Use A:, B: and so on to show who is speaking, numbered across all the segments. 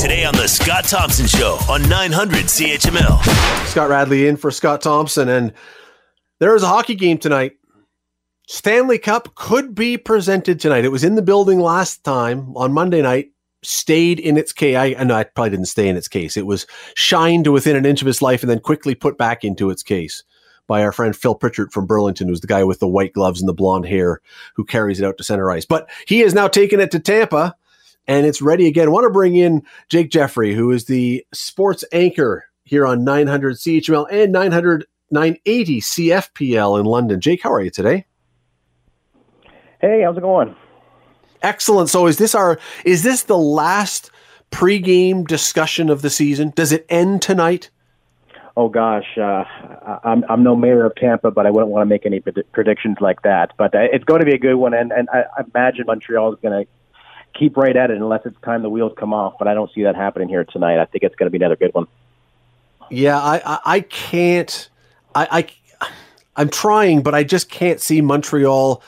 A: Today on The Scott Thompson Show on 900 CHML.
B: Scott Radley in for Scott Thompson. And there is a hockey game tonight. Stanley Cup could be presented tonight. It was in the building last time on Monday night, stayed in its case. I, I know it probably didn't stay in its case. It was shined to within an inch of its life and then quickly put back into its case by our friend Phil Pritchard from Burlington, who's the guy with the white gloves and the blonde hair who carries it out to center ice. But he has now taken it to Tampa and it's ready again. I want to bring in Jake Jeffrey, who is the sports anchor here on 900 CHML and 900 980 CFPL in London. Jake, how are you today?
C: Hey, how's it going?
B: Excellent. So is this our is this the last pregame discussion of the season? Does it end tonight?
C: oh gosh, uh, I'm I'm no mayor of Tampa, but I wouldn't want to make any pred- predictions like that. But uh, it's going to be a good one, and and I, I imagine Montreal is going to keep right at it unless it's time the wheels come off. But I don't see that happening here tonight. I think it's going to be another good one.
B: Yeah, I I, I can't. I, I I'm trying, but I just can't see Montreal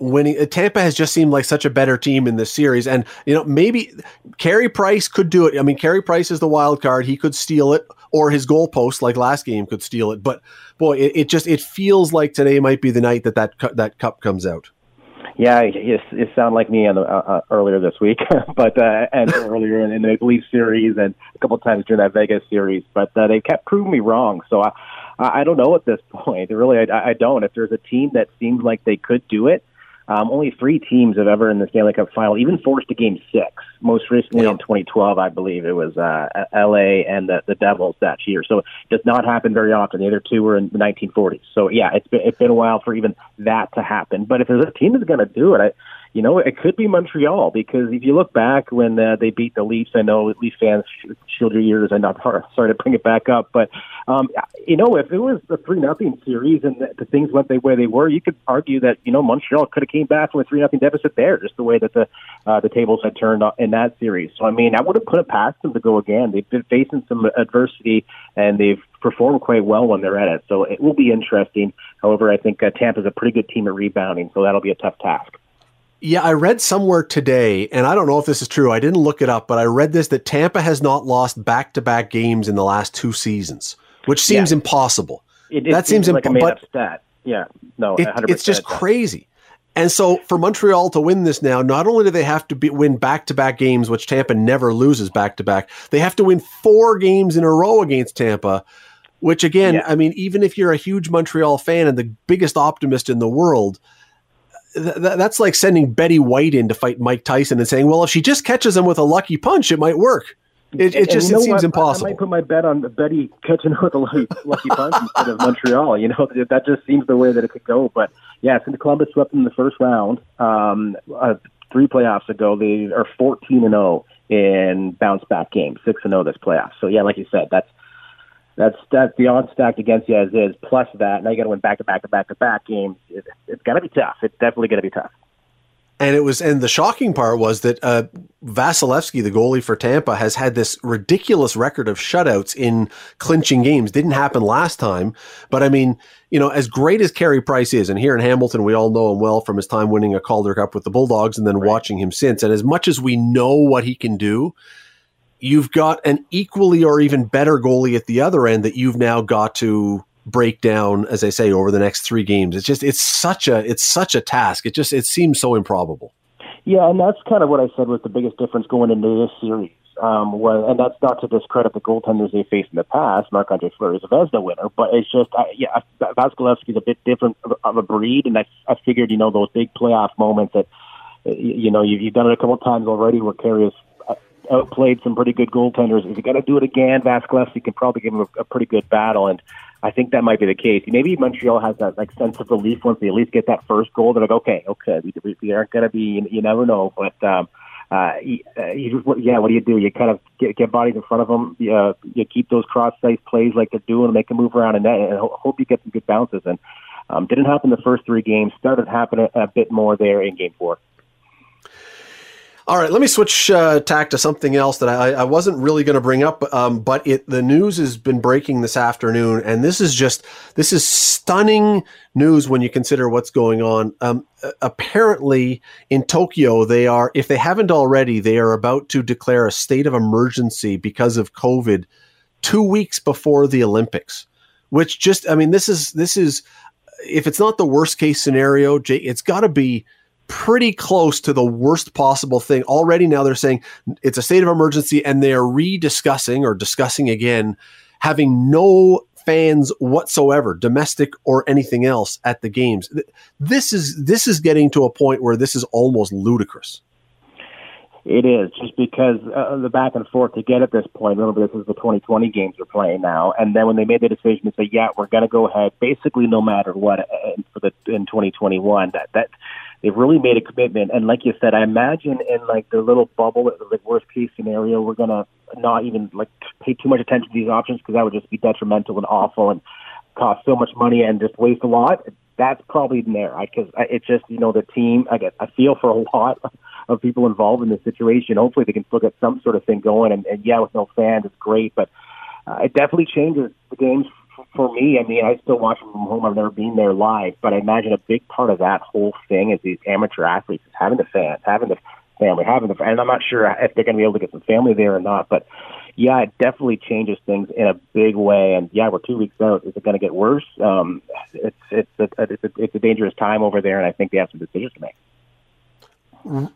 B: winning. Uh, Tampa has just seemed like such a better team in this series, and you know maybe Carey Price could do it. I mean, Carey Price is the wild card; he could steal it, or his goalpost like last game could steal it. But boy, it, it just it feels like today might be the night that that cu- that cup comes out.
C: Yeah, it, it sounded like me on the, uh, uh, earlier this week, but uh, and earlier in, in the Leaf series, and a couple of times during that Vegas series. But uh, they kept proving me wrong. So I, I don't know at this point. Really, I, I don't. If there's a team that seems like they could do it, um, only three teams have ever in the Stanley Cup final even forced to game six. Most recently yeah. in 2012, I believe it was uh, LA and the, the Devils that year. So it does not happen very often. The other two were in the 1940s. So yeah, it's been it's been a while for even that to happen. But if there's a team that's going to do it, I, you know, it could be Montreal because if you look back when uh, they beat the Leafs, I know Leaf fans shield your ears. I'm not sorry to bring it back up, but um, you know, if it was a three nothing series and the, the things went the way they were, you could argue that you know Montreal could have came back from a three nothing deficit there, just the way that the uh, the tables had turned in that series. So I mean, I would have put it past them to go again. They've been facing some adversity and they've performed quite well when they're at it. So it will be interesting. However, I think uh, Tampa's a pretty good team at rebounding, so that'll be a tough task.
B: Yeah, I read somewhere today, and I don't know if this is true. I didn't look it up, but I read this that Tampa has not lost back to back games in the last two seasons, which seems yeah. impossible.
C: It, it that seems, seems like imp- a made up stat. Yeah, no,
B: it, it's just crazy. And so for Montreal to win this now, not only do they have to be, win back to back games, which Tampa never loses back to back, they have to win four games in a row against Tampa. Which again, yeah. I mean, even if you're a huge Montreal fan and the biggest optimist in the world, th- that's like sending Betty White in to fight Mike Tyson and saying, "Well, if she just catches him with a lucky punch, it might work." It, it just it seems what? impossible.
C: I might put my bet on Betty catching with a lucky, lucky punch instead of Montreal. You know, that just seems the way that it could go. But yeah, since Columbus swept in the first round um, uh, three playoffs ago, they are fourteen and zero oh in bounce back games, six and zero oh this playoff. So yeah, like you said, that's that's that's the odds stacked against you as is. Plus that, now you got to win back to back to back to back games. It, it's got to be tough. It's definitely going to be tough.
B: And it was, and the shocking part was that uh, Vasilevskiy, the goalie for Tampa, has had this ridiculous record of shutouts in clinching games. Didn't happen last time, but I mean, you know, as great as Carey Price is, and here in Hamilton, we all know him well from his time winning a Calder Cup with the Bulldogs, and then right. watching him since. And as much as we know what he can do, you've got an equally or even better goalie at the other end that you've now got to break down as i say over the next three games it's just it's such a it's such a task it just it seems so improbable
C: yeah and that's kind of what i said was the biggest difference going into this series um, was, and that's not to discredit the goaltenders they faced in the past. Marc-Andre Fleury is a Vezina winner, but it's just, uh, yeah, a bit different of, a breed, and I, I figured, you know, those big playoff moments that, you know, you've, you've done it a couple of times already where Carey has outplayed some pretty good goaltenders. If you got to do it again, Vasilevskiy can probably give him a, a pretty good battle, and I think that might be the case. Maybe Montreal has that like sense of relief once they at least get that first goal. They're like, okay, okay, we, we, aren't going to be. You, you never know, but. um uh, you, uh, you, yeah, what do you do? You kind of get, get bodies in front of them. You, uh, you keep those cross-ice plays like they're doing, make them move around and, and hope you get some good bounces. And um, didn't happen the first three games. Started happening a bit more there in game four.
B: All right, let me switch uh, tack to something else that I, I wasn't really going to bring up, um, but it the news has been breaking this afternoon, and this is just this is stunning news when you consider what's going on. Um, apparently, in Tokyo, they are if they haven't already, they are about to declare a state of emergency because of COVID, two weeks before the Olympics. Which just, I mean, this is this is if it's not the worst case scenario, it's got to be pretty close to the worst possible thing. Already now they're saying it's a state of emergency and they are rediscussing or discussing again having no fans whatsoever, domestic or anything else at the games. This is this is getting to a point where this is almost ludicrous.
C: It is just because uh, the back and forth to get at this point. Remember, this is the 2020 games we're playing now, and then when they made the decision to say, "Yeah, we're going to go ahead," basically no matter what, uh, for the in 2021, that that they've really made a commitment. And like you said, I imagine in like their little bubble, like worst case scenario, we're gonna not even like pay too much attention to these options because that would just be detrimental and awful and cost so much money and just waste a lot. That's probably in there I, because it's just you know the team. I guess I feel for a lot of people involved in this situation. Hopefully, they can still get some sort of thing going. And, and yeah, with no fans, it's great, but uh, it definitely changes the games for me, I mean, I still watch them from home. I've never been there live, but I imagine a big part of that whole thing is these amateur athletes, is having the fans, having the family, having the, and I'm not sure if they're going to be able to get some family there or not, but yeah, it definitely changes things in a big way. And yeah, we're two weeks out. Is it going to get worse? Um, it's it's a, it's a it's a dangerous time over there, and I think they have some decisions to make.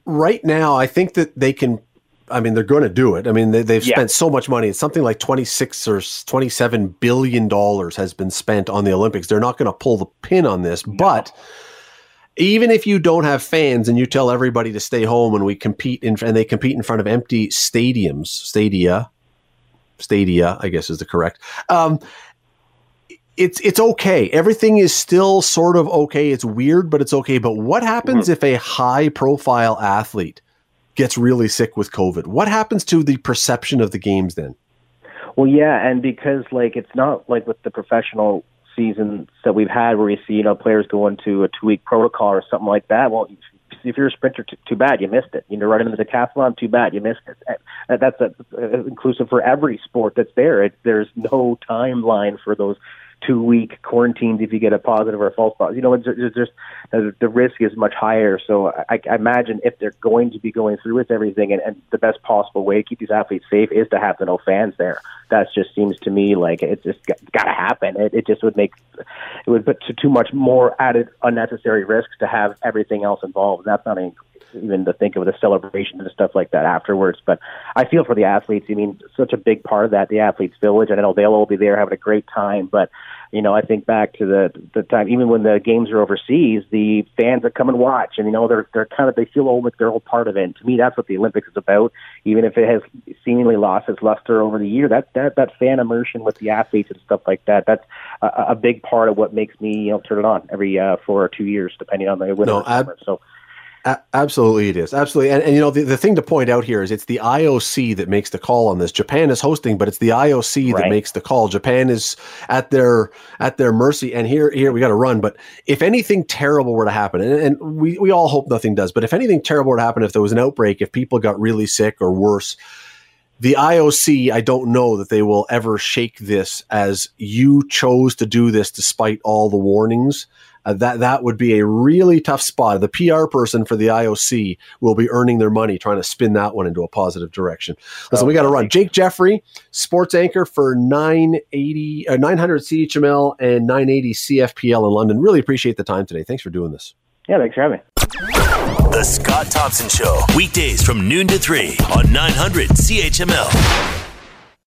B: Right now, I think that they can I mean, they're going to do it. I mean, they, have yeah. spent so much money. It's something like 26 or 27 billion dollars has been spent on the Olympics. They're not going to pull the pin on this, no. but even if you don't have fans and you tell everybody to stay home and we compete in and they compete in front of empty stadiums, stadia, stadia, I guess is the correct. Um, it's it's okay. Everything is still sort of okay. It's weird, but it's okay. But what happens mm-hmm. if a high profile athlete gets really sick with COVID. What happens to the perception of the games then?
C: Well, yeah, and because like it's not like with the professional seasons that we've had where you see you know players go into a two week protocol or something like that. Well, if you're a sprinter, too, too bad you missed it. You know, running in the decathlon, too bad you missed it. That's a, a, inclusive for every sport that's there. It, there's no timeline for those two week quarantines if you get a positive or a false positive. You know, it's, it's just the risk is much higher. So I, I imagine if they're going to be going through with everything, and, and the best possible way to keep these athletes safe is to have the no fans there. That just seems to me like it's just got to happen. It, it just would make it would put too much more added unnecessary risks to have everything else involved. That's not even to think of the celebrations and stuff like that afterwards. But I feel for the athletes. I mean, such a big part of that, the athletes' village. I know they'll all be there having a great time, but you know, I think back to the the time, even when the games are overseas, the fans that come and watch, and you know, they're they're kind of they feel like they're all part of it. And to me, that's what the Olympics is about. Even if it has seemingly lost its luster over the year, that that that fan immersion with the athletes and stuff like that, that's a, a big part of what makes me you know turn it on every uh, four or two years, depending on the winter. No, ab- so
B: a- absolutely, it is absolutely, and, and you know the, the thing to point out here is it's the IOC that makes the call on this. Japan is hosting, but it's the IOC right. that makes the call. Japan is at their at their mercy, and here here we got to run. But if anything terrible were to happen, and, and we we all hope nothing does, but if anything terrible were to happen, if there was an outbreak, if people got really sick or worse, the IOC, I don't know that they will ever shake this as you chose to do this despite all the warnings uh, that that would be a really tough spot. The PR person for the IOC will be earning their money trying to spin that one into a positive direction. Listen, oh, we got to run. Jake Jeffrey, sports anchor for 980, uh, 900 CHML and 980 CFPL in London. Really appreciate the time today. Thanks for doing this.
C: Yeah, thanks for having me.
A: The Scott Thompson Show, weekdays from noon to 3 on 900 CHML.